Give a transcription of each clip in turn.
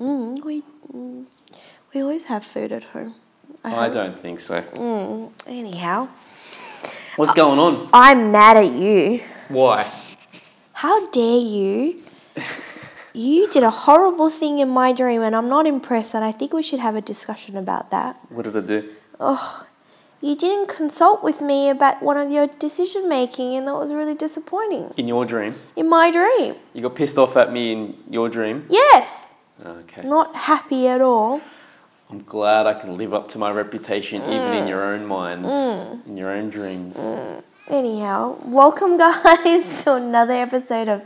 Mm, we mm, we always have food at home. I hope. don't think so. Mm, anyhow, What's going on? I'm mad at you. Why? How dare you? You did a horrible thing in my dream, and I'm not impressed. And I think we should have a discussion about that. What did I do? Oh, you didn't consult with me about one of your decision making, and that was really disappointing. In your dream? In my dream, You got pissed off at me in your dream? yes, Okay. not happy at all. I'm glad I can live up to my reputation even in your own minds, in your own dreams. Anyhow, welcome guys to another episode of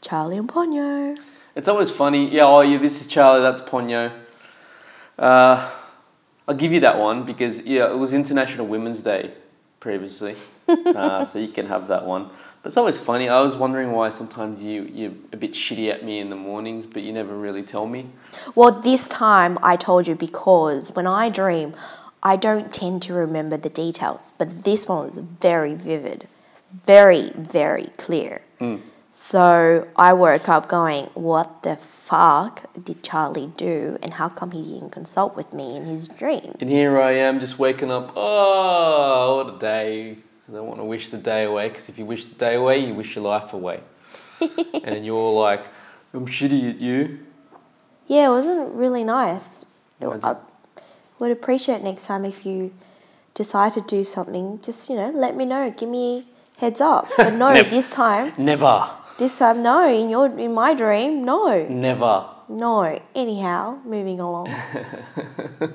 Charlie and Ponyo. It's always funny. Yeah, oh, yeah, this is Charlie, that's Ponyo. Uh, I'll give you that one because, yeah, it was International Women's Day previously. uh, so you can have that one. But it's always funny. I was wondering why sometimes you, you're a bit shitty at me in the mornings, but you never really tell me. Well, this time I told you because when I dream, I don't tend to remember the details, but this one was very vivid, very, very clear. So I woke up going, What the fuck did Charlie do? And how come he didn't consult with me in his dreams? And here I am just waking up. Oh, what a day. I don't want to wish the day away because if you wish the day away, you wish your life away. and then you're like, I'm shitty at you. Yeah, it wasn't really nice. I would appreciate next time if you decide to do something, just, you know, let me know. Give me heads up. But no, this time, Never. This time, no. In your, in my dream, no, Never. no. Anyhow, moving along.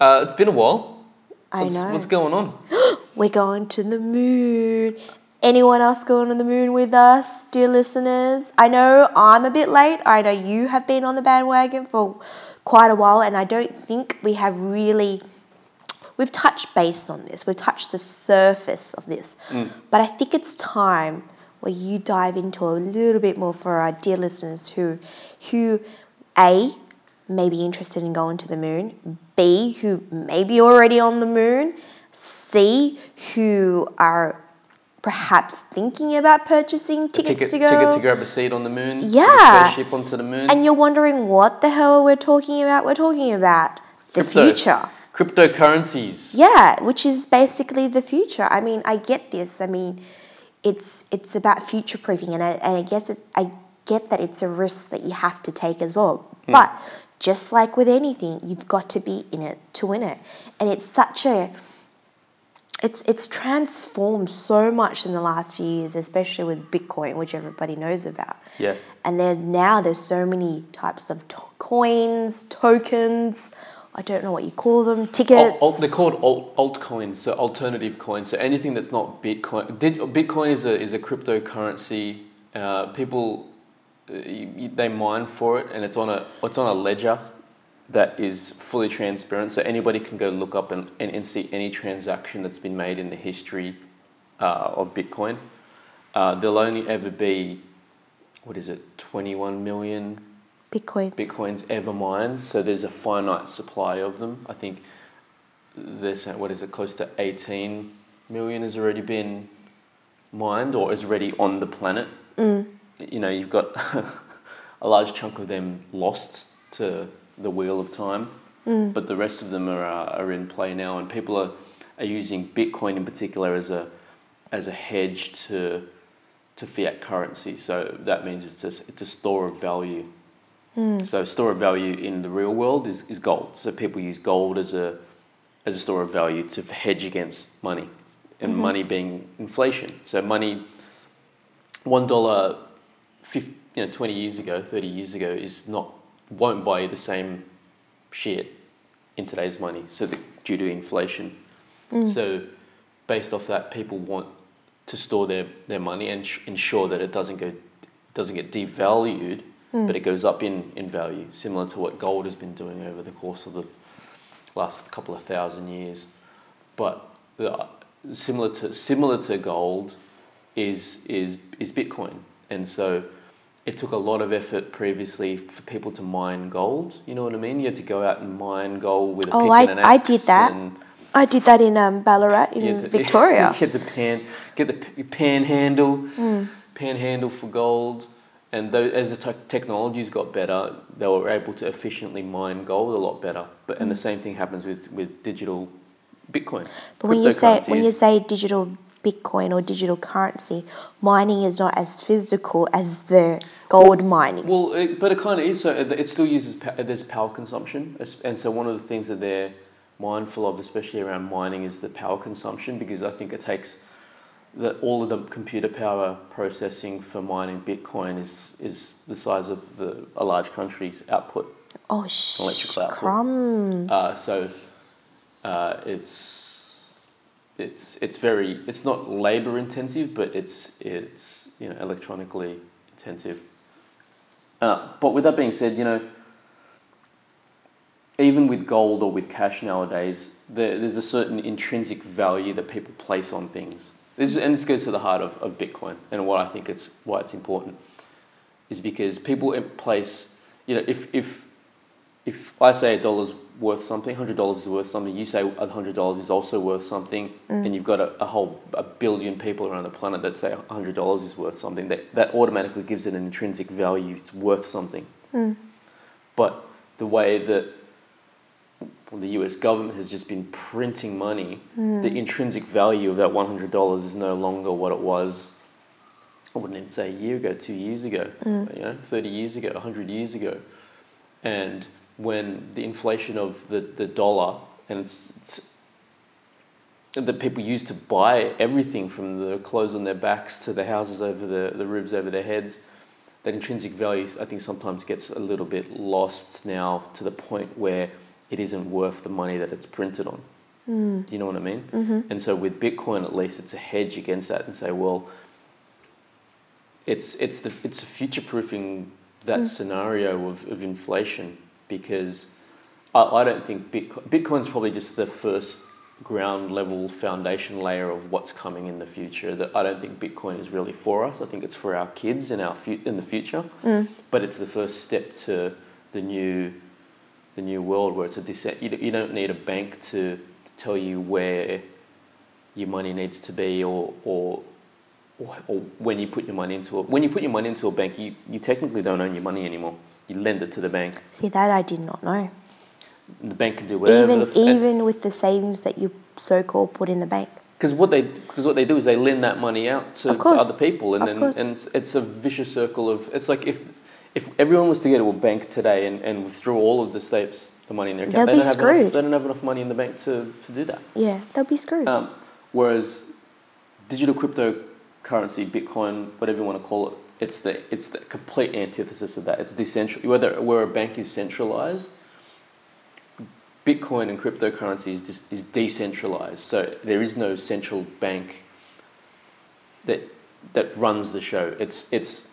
Uh, it's been a while. I What's, know. what's going on? We're going to the moon. Anyone else going to the moon with us, dear listeners? I know I'm a bit late. I know you have been on the bandwagon for quite a while, and I don't think we have really. We've touched base on this. We've touched the surface of this, but I think it's time where you dive into a little bit more for our dear listeners who, who, a may be interested in going to the moon. B who may be already on the moon. C who are perhaps thinking about purchasing tickets Ticket, to go. ticket to grab a seat on the moon. Yeah. Spaceship onto the moon. And you're wondering what the hell we're talking about? We're talking about the Crypto. future. Cryptocurrencies. Yeah, which is basically the future. I mean, I get this. I mean, it's it's about future proofing, and I, and I guess it, I get that it's a risk that you have to take as well. Hmm. But just like with anything, you've got to be in it to win it, and it's such a it's it's transformed so much in the last few years, especially with Bitcoin, which everybody knows about. Yeah. And then now there's so many types of to- coins, tokens. I don't know what you call them. Tickets. Alt, alt, they're called alt, altcoins, so alternative coins. So anything that's not Bitcoin. Bitcoin is a is a cryptocurrency. Uh, people uh, you, they mine for it, and it's on a it's on a ledger that is fully transparent. So anybody can go look up and, and, and see any transaction that's been made in the history uh, of Bitcoin. Uh, there'll only ever be what is it, twenty one million Bitcoin. bitcoins ever mined. So there's a finite supply of them. I think there's what is it, close to 18 million has already been mined or is already on the planet. You know, you've got a large chunk of them lost to the wheel of time, but the rest of them are uh, are in play now, and people are are using Bitcoin in particular as a as a hedge to to fiat currency. So that means it's just it's a store of value. Hmm. So store of value in the real world is, is gold. So people use gold as a as a store of value to hedge against money, and mm-hmm. money being inflation. So money, one dollar, you know, twenty years ago, thirty years ago is not won't buy you the same shit in today's money. So the, due to inflation, mm. so based off that, people want to store their, their money and sh- ensure that it doesn't go doesn't get devalued, but it goes up in, in value, similar to what gold has been doing over the course of the last couple of thousand years. But the, similar to similar to gold is is is Bitcoin, and so it took a lot of effort previously for people to mine gold. You know what I mean? You had to go out and mine gold with a Oh, pick I- and an axe. I did that. I did that in um, Ballarat in you to- Victoria. you had to pan, get the panhandle, Hmm. panhandle for gold, and as the te- technologies got better, they were able to efficiently mine gold a lot better. But and the mm. same thing happens with, with digital Bitcoin. But when you say when you say digital Bitcoin or digital currency, mining is not as physical as the gold mining. Well, it, but it kind of is. So it, it still uses there's power consumption, and so one of the things that they're mindful of, especially around mining, is the power consumption because I think it takes the, all of the computer power processing for mining Bitcoin is is the size of the a large country's output. Oh sh! Electrical output. Crumbs. Uh, so uh, it's it's it's very it's not labor intensive, but it's it's you know electronically intensive. Uh, but with that being said, you know, even with gold or with cash nowadays, there, there's a certain intrinsic value that people place on things. This is, and this goes to the heart of, of Bitcoin and what I think it's why it's important is because people place, you know, if if if I say a dollar's worth something, hundred dollars is worth something, you say a hundred dollars is also worth something, mm. and you've got a, a whole a billion people around the planet that say a hundred dollars is worth something, that, that automatically gives it an intrinsic value, it's worth something. Mm. But the way that the US government has just been printing money, the hmm. intrinsic value of that $100 is no longer what it was, I wouldn't even say a year ago, two years ago, hmm. you know, 30 years ago, 100 years ago. And when the inflation of the, the dollar, and it's, it's that people used to buy everything from the clothes on their backs to the houses over the, the roofs over their heads, that intrinsic value, I think, sometimes gets a little bit lost now to the point where it isn't worth the money that it's printed on. Hmm. Do you know what I mean? Mm-hmm. And so with Bitcoin, at least, it's a hedge against that and say, well, it's it's the it's future proofing that hmm. scenario of, of inflation because I, I don't think Bitcoin Bitcoin's probably just the first ground level foundation layer of what's coming in the future. That I don't think Bitcoin is really for us. I think it's for our kids in our fu- in the future. Hmm. But it's the first step to the new the new world where it's a dece- you, don't- you don't need a bank to, to tell you where your money needs to be or, or or or when you put your money into it. When you put your money into a bank, you, you technically don't own your money anymore. You lend it to the bank. See that I did not know. The bank can do whatever. Even f- even with the savings that you so called put in the bank. Because what they because what they do is they lend that money out to, to other people, and then and it's a vicious circle of it's like if if everyone was to go to a bank today and, and withdraw all of the states the money in their account, They'll they be don't have enough, screwed. they don't have enough money in the bank to, to do that. Yeah, they'll be screwed. Um, whereas digital cryptocurrency, Bitcoin, whatever you want to call it, it's the it's the complete antithesis of that. It's decentral. Whether where a bank is centralized, Bitcoin and cryptocurrency is dis- is decentralized. So there is no central bank that that runs the show. It's it's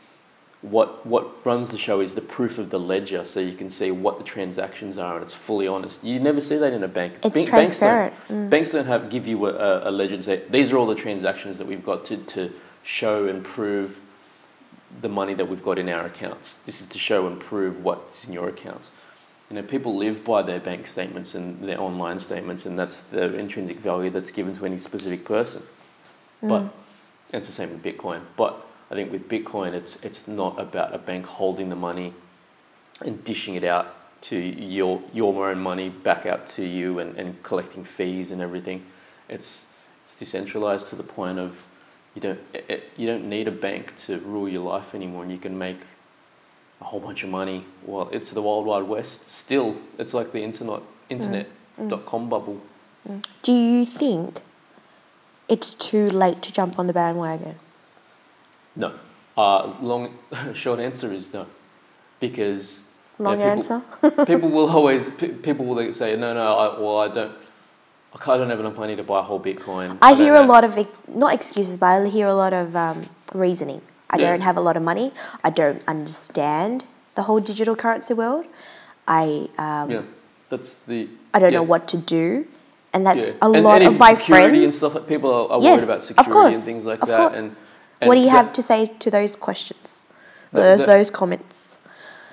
what what runs the show is the proof of the ledger, so you can see what the transactions are, and it's fully honest. You never see that in a bank. It's Bank- transparent. Banks don't, mm. banks don't have give you a, a, ledger and say these are all the transactions that we've got to, to show and prove the money that we've got in our accounts. This is to show and prove what's in your accounts. You know, people live by their bank statements and their online statements, and that's the intrinsic value that's given to any specific person. Mm. But and it's the same with Bitcoin. But I think with Bitcoin, it's it's not about a bank holding the money and dishing it out to your your own money back out to you and, and collecting fees and everything. It's it's decentralized to the point of you don't it, you don't need a bank to rule your life anymore, and you can make a whole bunch of money. Well, it's the wild wild west. Still, it's like the internet internet mm. Mm. dot com bubble. Mm. Do you think it's too late to jump on the bandwagon? No. Uh, long short answer is no, because you know, Long people- answer. people will always pe- people will say no no I, well I don't I don't have enough money to buy a whole Bitcoin. I don't hear a lot of not excuses, but I hear a lot of um, reasoning. I Yeah. don't have a lot of money. I don't understand the whole digital currency world. I um, Yeah, that's the. I don't yeah, know what to do, and that's yeah. a And- lot and of my friends. and stuff. Like people are, are yes, worried about security course, and things like of that. course. And, and what do you that- have to say to those questions? The- Those, the- those comments.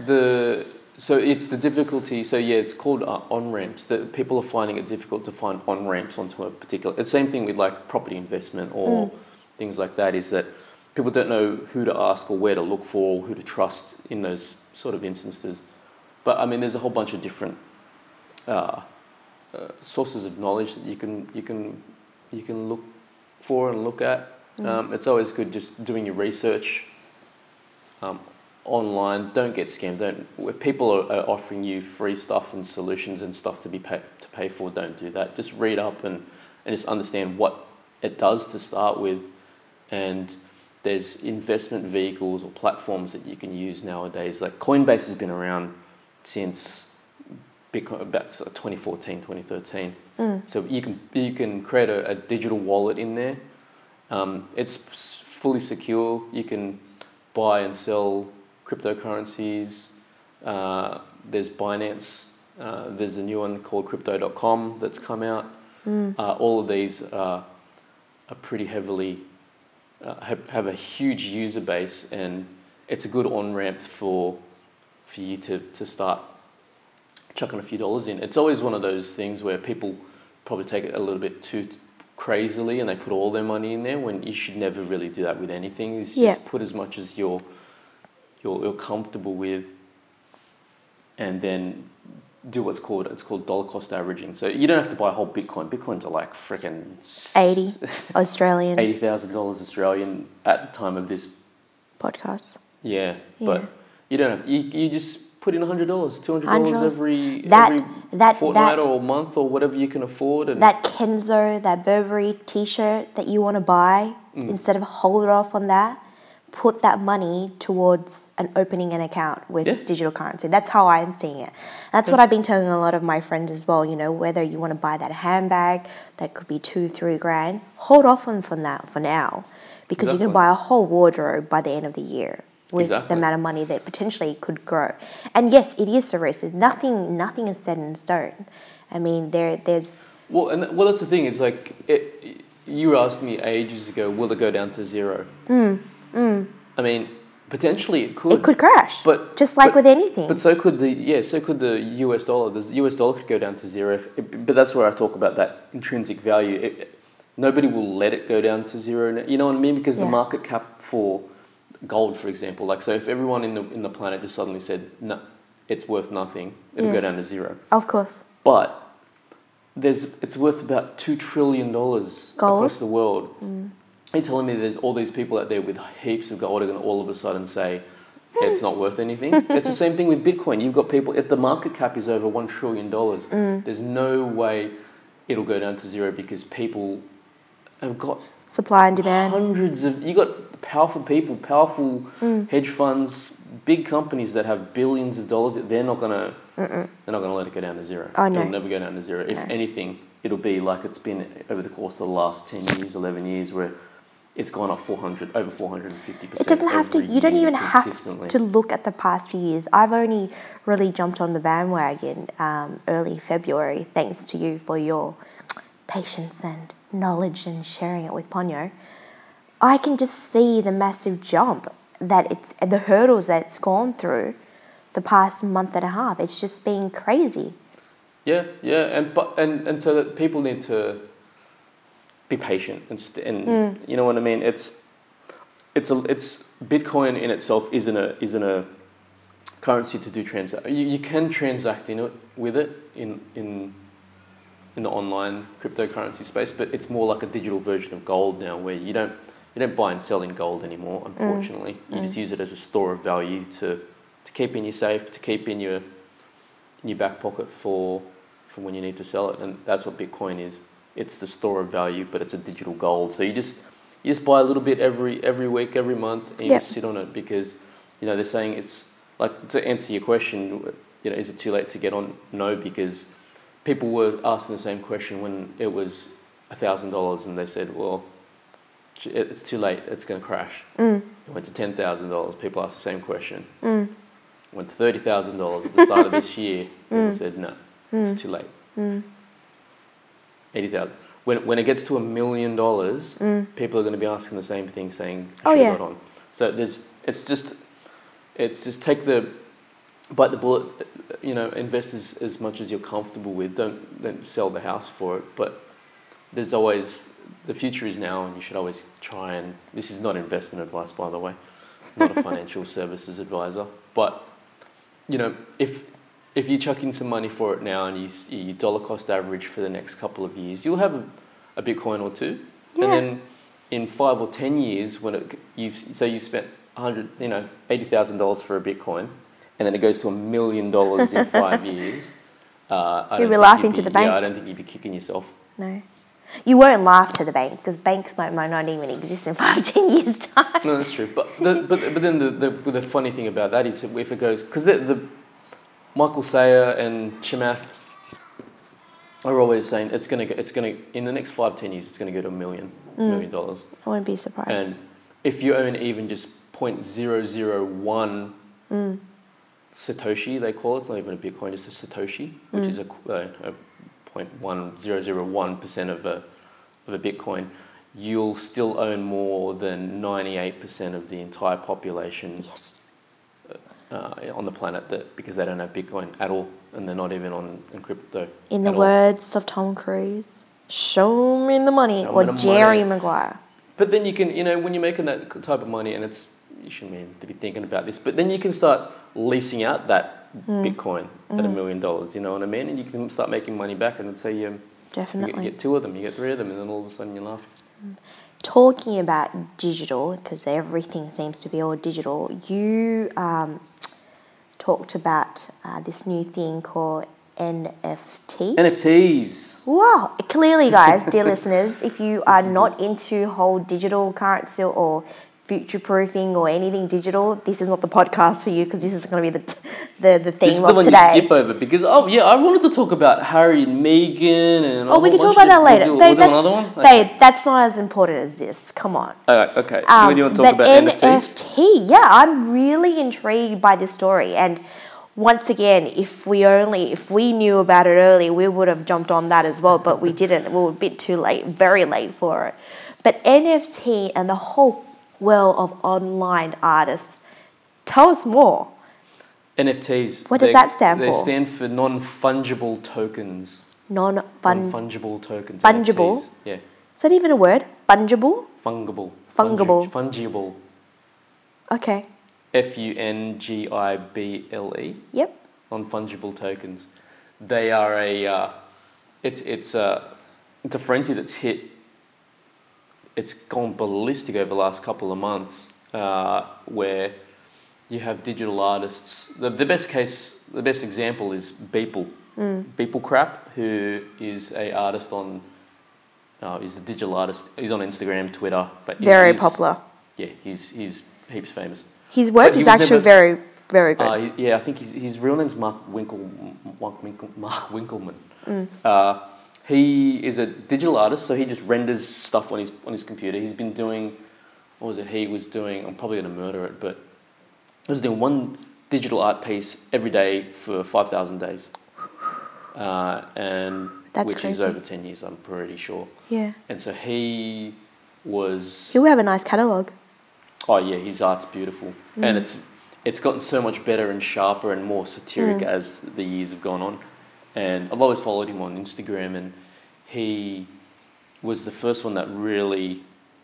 The so it's the difficulty. So yeah, it's called uh, on ramps. That people are finding it difficult to find on ramps onto a particular. It's the same thing with like property investment or Mm. things like that. Is that people don't know who to ask or where to look for, or who to trust in those sort of instances. But I mean, there's a whole bunch of different uh, uh, sources of knowledge that you can you can you can look for and look at. Um, it's always good just doing your research um, online. Don't get scammed. Don't if people are, are offering you free stuff and solutions and stuff to be pay, to pay for, don't do that. Just read up and and just understand what it does to start with, and there's investment vehicles or platforms that you can use nowadays. Like Coinbase has been around since Bitcoin about 2014, 2013. So you can you can create a, a digital wallet in there. Um, it's fully secure. You can buy and sell cryptocurrencies. Uh, there's Binance. Uh, there's a new one called Crypto.com that's come out. Uh, all of these are, are pretty heavily uh, have, have a huge user base, and it's a good on ramp for for you to, to start chucking a few dollars in. It's always one of those things where people probably take it a little bit too crazily and they put all their money in there when you should never really do that with anything. Is Yeah. just put as much as you're, you're you're comfortable with, and then do what's called it's called dollar cost averaging. So you don't have to buy a whole Bitcoin. Bitcoins are like freaking 80 Australian eighty thousand dollars Australian at the time of this podcast. yeah, Yeah. but you don't have you, you just put in hundred dollars, two hundred dollars every That- every that- fortnight that- or month or whatever you can afford, and That Kenzo, that Burberry t shirt that you want to buy, Mm. instead of hold it off on that, put that money towards an opening an account with Yeah. digital currency. That's how I'm seeing it. That's what I've been telling a lot of my friends as well. You know, whether you want to buy that handbag that could be two, three grand, hold off on from that for now, because you can buy a whole wardrobe by the end of the year with Exactly. the amount of money that potentially could grow. And yes, it is a risk. Nothing, nothing is set in stone. I mean, there, there's well, and well, that's the thing. It's like it, you asked me ages ago, will it go down to zero? I mean, potentially it could. Mm, it could crash. But just like but- with anything. But so could the yeah, so could the US dollar. The US dollar could go down to zero. If, but that's where I talk about that intrinsic value. It, nobody will let it go down to zero. You know what I mean? Because the market cap for gold, for example, like so, if everyone in the in the planet just suddenly said no, it's worth nothing, it'll Yeah. go down to zero. of course. But there's it's worth about two trillion dollars across the world. Mm. You're telling me there's all these people out there with heaps of gold are going to all of a sudden say hmm. it's not worth anything? it's the same thing with Bitcoin. You've got people if the market cap is over one trillion dollars. Mm. There's no way it'll go down to zero because people have got Supply and demand. hundreds of you got powerful people, powerful hedge funds, big companies that have billions of dollars. They're not gonna they're not gonna let it go down to zero. Oh, no. It'll never go down to zero. If No. anything, it'll be like it's been over the course of the last ten years, eleven years, where it's gone up four hundred over four hundred and fifty percent. It doesn't have to. You don't even have to look at the past few years. I've only really jumped on the bandwagon um, early February, thanks to you for your patience and knowledge and sharing it with Ponyo. I can just see the massive jump that it's the hurdles that it's gone through the past month and a half. It's just been crazy. Yeah, yeah, and but and, and so that people need to be patient and st- and mm. you know what I mean. It's it's a it's Bitcoin in itself isn't a isn't a currency to do transact. You, you can transact in it with it in in in the online cryptocurrency space, but it's more like a digital version of gold now, where you don't you don't buy and sell in gold anymore. Mm. Unfortunately, you just mm. use it as a store of value to to keep in your safe, to keep in your in your back pocket for for when you need to sell it, and that's what Bitcoin is. It's the store of value, but it's a digital gold. So you just you just buy a little bit every every week, every month, and you Yep. just sit on it because you know they're saying it's like to answer your question. You know, is it too late to get on? No, because people were asking the same question when it was thousand dollars, and they said, "Well, it's too late. It's going to crash." Mm. It went to ten thousand dollars. People asked the same question. Mm. Went to thirty thousand dollars at the start of this year. People Mm. said, "No, it's too late." Mm. Eighty thousand. When when it gets to a million dollars, Mm. people are going to be asking the same thing, saying, Oh, "Should I yeah. got on?" So there's it's just it's just take the bite the bullet. You know, invest as, as much as you're comfortable with. Don't don't sell the house for it. But there's always the future is now, and you should always try and. This is not investment advice, by the way, not a financial services advisor. But you know, if if you chuck in some money for it now and you, you dollar cost average for the next couple of years, you'll have a, a Bitcoin or two, Yeah. and then in five or ten years, when it you've say you spent hundred, you know, eighty thousand dollars for a Bitcoin, and then it goes to a million dollars in five years. Uh, I don't be laughing you'd to the Yeah, I don't think you'd be kicking yourself. No. You won't laugh to the bank because banks might, might not even exist in five, ten years' time. No, that's true. But the, but but then the, the the funny thing about that is if it goes because the, the Michael Saylor and Chamath are always saying it's gonna go, it's gonna in the next five ten years it's gonna go to a million million dollars. I wouldn't be surprised. And if you own even just point zero zero one Satoshi, they call it. It's not even a Bitcoin, just a Satoshi, which is a, uh, a point one zero zero one percent of a of a Bitcoin. You'll still own more than ninety eight percent of the entire population yes. uh, on the planet that because they don't have Bitcoin at all, and they're not even on in crypto. In the all. words of Tom Cruise, show me the money, Show or Jerry money. Maguire. But then you can, you know, when you're making that type of money, and it's you shouldn't even be thinking about this, but then you can start leasing out that Hmm. Bitcoin at a million dollars. You know what I mean? And you can start making money back, and then say um, you, get, Definitely. you get two of them, you get three of them, and then all of a sudden you're laughing. Talking about digital, because everything seems to be all digital, you um, talked about uh, this new thing called NFT. NFTs. Wow! Clearly, guys, dear listeners, if you are not into whole digital currency or future proofing or anything digital, this is not the podcast for you because this is going to be the t- the, the This theme is the of one today. you skip over because oh yeah, I wanted to talk about Harry and Meghan and. Oh, we can talk about that later. We'll do, Babe, we'll do that's, another one. babe, that's not as important as this. Come on. Okay. okay. Um, when do you want to talk about NFTs? NFT, yeah, I'm really intrigued by this story. And once again, if we only if we knew about it early, we would have jumped on that as well. But we didn't. We were a bit too late, very late for it. But NFT and the whole world of online artists. Tell us more. NFTs. What does that stand They for? They stand for non-fungible tokens. Non-fun. Non-fungible tokens. Fungible? NFTs. Yeah. Is that even a word? Fungible. Fungible. Fungible. Fungible. Okay. F U N G I B L E. Yep. Non-fungible tokens. They are a. Uh, it's it's a it's a frenzy that's hit. It's gone ballistic over the last couple of months, uh, where you have digital artists. The, the best case, the best example is Beeple. Beeple Crap, who is a artist on. Uh, he's a digital artist. He's on Instagram, Twitter. But Very he's- popular. Yeah, he's he's heaps famous. His work But is actually never- very, very good. Uh, yeah, I think his, his real name's Mark Winkle, Mark, Winkle, Mark Winkelmann. Uh, he is a digital artist, so he just renders stuff on his on his computer. He's been doing, what was it? He was doing. I'm probably gonna murder it, but he was doing one digital art piece every day for five thousand days, uh, and That's which is over ten years. I'm pretty sure. yeah. And so he was. He will have a nice catalogue. Oh yeah, his art's beautiful, and it's it's gotten so much better and sharper and more satiric as the years have gone on. And I've always followed him on Instagram, and he was the first one that really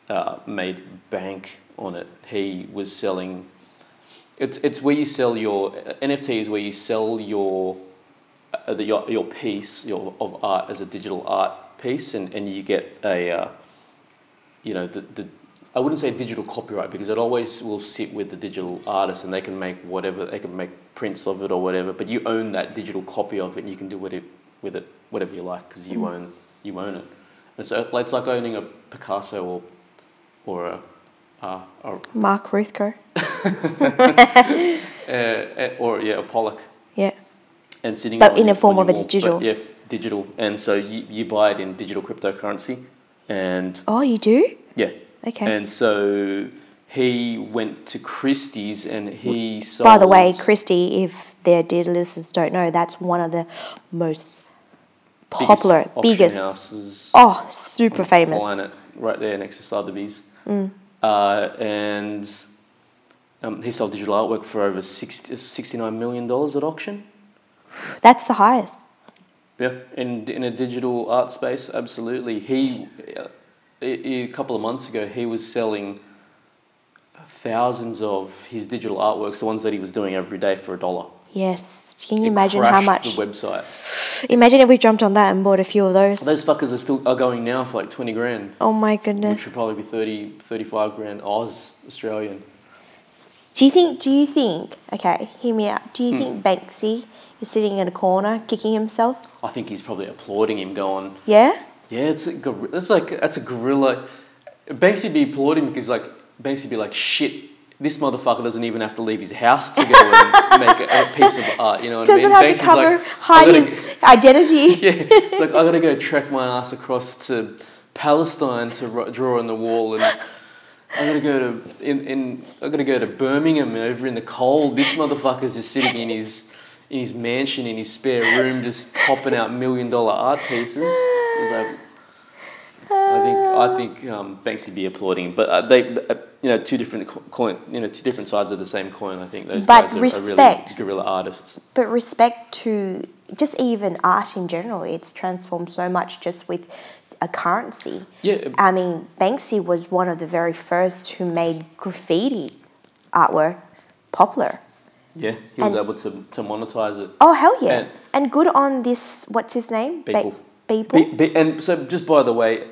uh, made bank on it. He was selling. It's it's where you sell your NFT is where you sell your uh, the, your your piece your of art as a digital art piece, and, and you get a uh, you know, the, the I wouldn't say digital copyright because it always will sit with the digital artist and they can make whatever they can make prints of it or whatever. But you own that digital copy of it and you can do with it with it whatever you like because you own you own it. And so it's like owning a Picasso or or a uh, or, Mark Rothko. uh, or yeah a Pollock Yeah. and sitting But in a form of a digital. But yeah, digital. And so you, you buy it in digital cryptocurrency and Oh, you do? yeah. Okay. And so he went to Christie's and he sold. By the way, Christie, if their dear listeners don't know, that's one of the most biggest popular, biggest. houses Oh, super famous. right there next to Sotheby's. Mm. Uh, and um, he sold digital artwork for over 60, $69 million at auction. That's the highest. Yeah, in in a digital art space, absolutely. He, uh, a, a couple of months ago, he was selling thousands of his digital artworks, the ones that he was doing every day, for a dollar. Yes. Can you It imagine how much? the website? Imagine if we jumped on that and bought a few of those. Those fuckers are still are going now for like twenty grand, Oh my which goodness. would probably be 30, 35 grand Oz Australian. Do you think? Do you think? Okay, hear me out. Hmm. Do you think Banksy is sitting in a corner kicking himself? I think he's probably applauding him, going, Yeah. "Yeah, it's a gor- it's like that's a gorilla." Banksy be applauding because like Banksy be like, "Shit, this motherfucker doesn't even have to leave his house to go and make a, a piece of art." You know what I Doesn't mean? have to cover like, "I hide gotta his identity. Yeah, it's like I gotta go trek my ass across to Palestine to ro- draw on the wall, and I gotta go to in, in I gotta go to Birmingham over in the cold. This motherfucker's just sitting in his in his mansion in his spare room, just popping out million dollar art pieces. It's like, I think I think um, Banksy be applauding, but uh, they uh, you know two different co- coin you know two different sides of the same coin. I think those But guys are, are really guerrilla artists. But respect to just even art in general, it's transformed so much just with a currency. Yeah, I mean, Banksy was one of the very first who made graffiti artwork popular. yeah, he was And- able to, to monetize it. Oh hell yeah! And- And, good on this. What's his name? Beeple. Beeple. Be, be, and so, just by the way,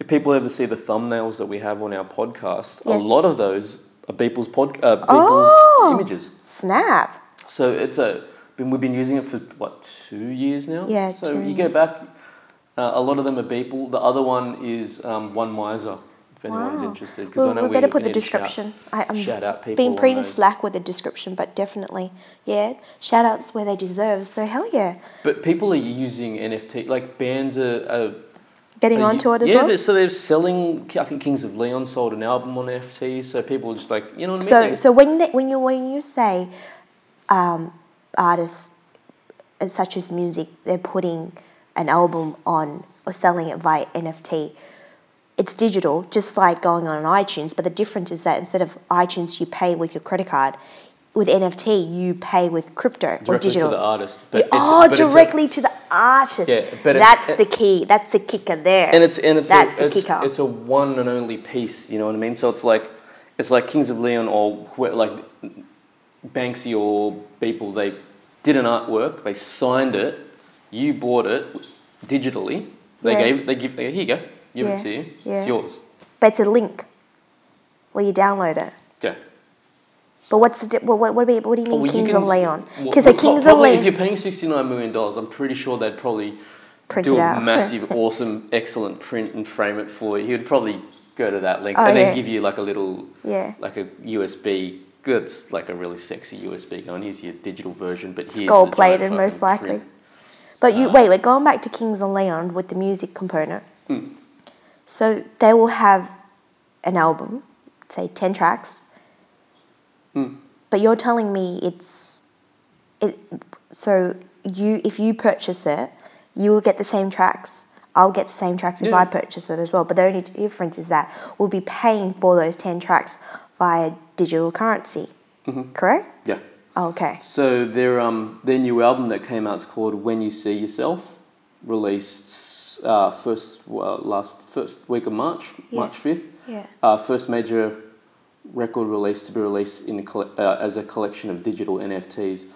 if people ever see the thumbnails that we have on our podcast, Yes. a lot of those are Beeple's pod, uh, Beeple's Oh. images. Snap. So it's a been, we've been using it for what two years now. Yeah, So you go back, uh, a lot of them are Beeple. The other one is um, One Miser. If anyone's Wow. interested, because I know we we better put the to shout- description. I, I'm shout out people being pretty slack with the description, but definitely, yeah. Shout outs where they deserve. So hell yeah, But people are using NFT. Like bands are. are getting Are onto it as yeah, well. they're- so they're selling. I think Kings of Leon sold an album on NFT, so people are just like, you know what I So, mean? so when they, when you when you say um, artists such as music, they're putting an album on or selling it via NFT. It's digital, just like going on iTunes. But the difference is that instead of iTunes, you pay with your credit card. With NFT, you pay with crypto or directly digital. to the artist. But it's, oh, it's a- directly to the artist. Yeah, but that's it- the key. That's the kicker there. and it's and it's that's a, the it's, kicker. it's a one and only piece. You know what I mean? So it's like it's like Kings of Leon or like Banksy or people. They did an artwork. They signed it. You bought it digitally. They Yeah. gave. They give. They, here you go. Give Yeah, it to you. yeah. It's yours. but it's a link where you download it. Yeah. But what's the di- what, what, what do you what do you mean Well, Kings of Leon? Because well, Kings of probably If you're paying sixty nine million dollars, I'm pretty sure they'd probably print do it a out. massive, awesome, excellent print and frame it for you. He would probably go to that link Oh, and then give you like a little, Yeah. like a USB. It's like a really sexy USB going. Here's your digital version, but here's Gold plated most likely. print. But Uh, you wait, wait, going back to Kings of Leon with the music component. Hmm. So they will have an album, say ten tracks. Hmm. But you're telling me it's it so you if you purchase it, you will get the same tracks. I'll get the same tracks if Yeah. I purchase it as well. But the only difference is that we'll be paying for those ten tracks via digital currency. Mm-hmm. Correct? Yeah. Oh, okay. So their um their new album that came out is called When You See Yourself, released uh, first well, last first week of March, Yeah. March fifth. Yeah. Uh, first major record release to be released in uh, as a collection of digital NFTs.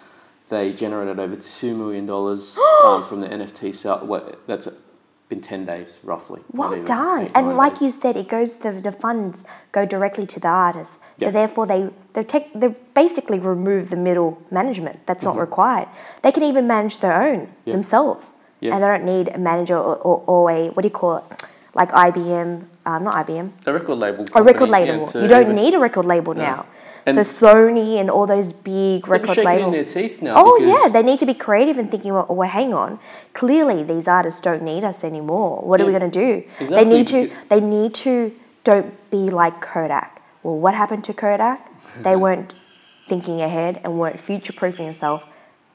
They generated over two million dollars um, from the NFT sale. What that's been ten days roughly. Well even done. eight, and like days. you said, it goes the the funds go directly to the artists. So Yeah. therefore they they take they basically remove the middle management that's Mm-hmm. not required. They can even manage their own Yeah. themselves. Yeah. And they don't need a manager or, or, or a what do you call it? Like IBM, um, not IBM, a record label. a record company, yeah, label. you don't even- need a record label now. And- so Sony and all those big record labels. their teeth now. Oh yeah, they need to be creative and thinking. Well, well, hang on. Clearly, these artists don't need us anymore. What are we going to do? They need to. They need to. Don't be like Kodak. Well, what happened to Kodak? They weren't thinking ahead and weren't future proofing themselves,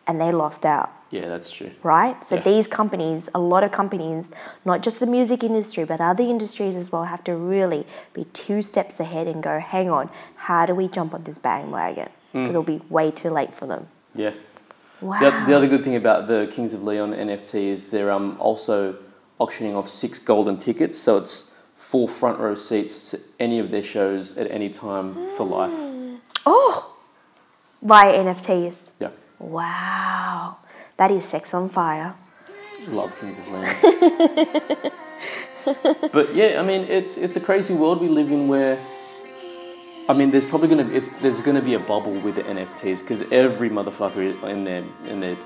and they lost out. Yeah, that's true. Right. So Yeah. these companies, a lot of companies, not just the music industry, but other industries as well, have to really be two steps ahead and go, hang on, how do we jump on this bandwagon? Hmm. Because it'll be way too late for them. Yeah. Wow. The, the other good thing about the Kings of Leon NFT is they're um, also auctioning off six golden tickets. So it's four front row seats to any of their shows at any time for life. Oh, via NFTs. Yeah, Wow, that is sex on fire. love Kings of Leon. but yeah, I mean, it's it's a crazy world we live in where. I mean, there's probably gonna it's, there's gonna be a bubble with the NFTs because every motherfucker in their in their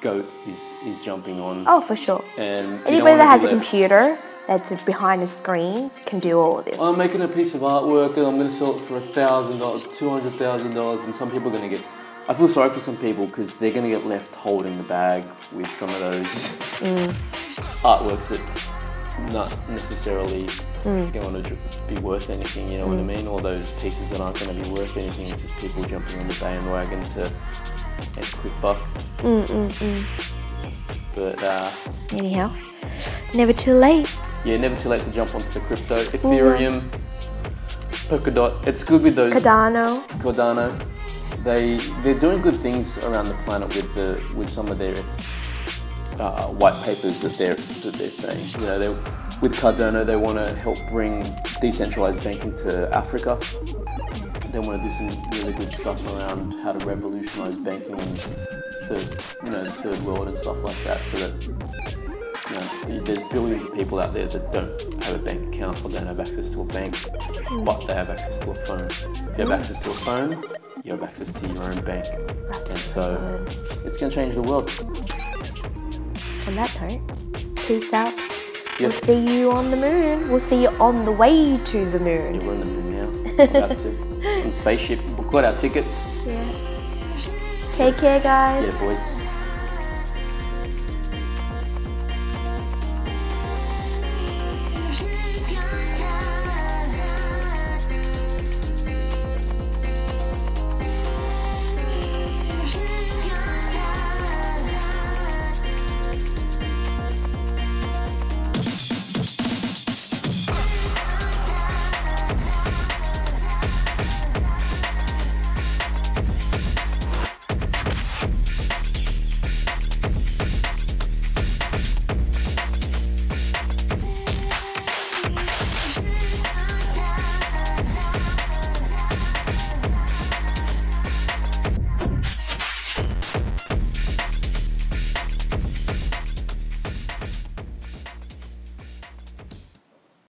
goat is is jumping on. Oh, for sure. And Anybody that has a left- computer that's behind a screen can do all of this. I'm making a piece of artwork and I'm going to sell it for a thousand dollars, two hundred thousand dollars, and some people are going to get. I feel sorry for some people because they're going to get left holding the bag with some of those mm. artworks that not necessarily mm. going to be worth anything. You know what I mm. mean? All those pieces that aren't going to be worth anything. It's just people jumping on the bandwagon to make a quick buck. But uh, Anyhow, never too late. yeah, never too late to jump onto the crypto. Mm-hmm. Ethereum, Polkadot. It's good with those. Cardano. Cardano, they they're doing good things around the planet with the with some of their uh, white papers that they're that they're saying. You know, they with Cardano they want to help bring decentralized banking to Africa. They want to do some really good stuff around how to revolutionize banking in third, you know, the third world and stuff like that, so that you know, there's billions of people out there that don't have a bank account or don't have access to a bank, but they have access to a phone. If you have access to a phone, you have access to your own bank. And so it's going to change the world. On that note, peace out. Yep. We'll see you on the moon. We'll see you on the way to the Yeah, moon. we're in the moon now. We're about to. In spaceship. We got our tickets. Yeah. Take care, guys. Yeah, boys.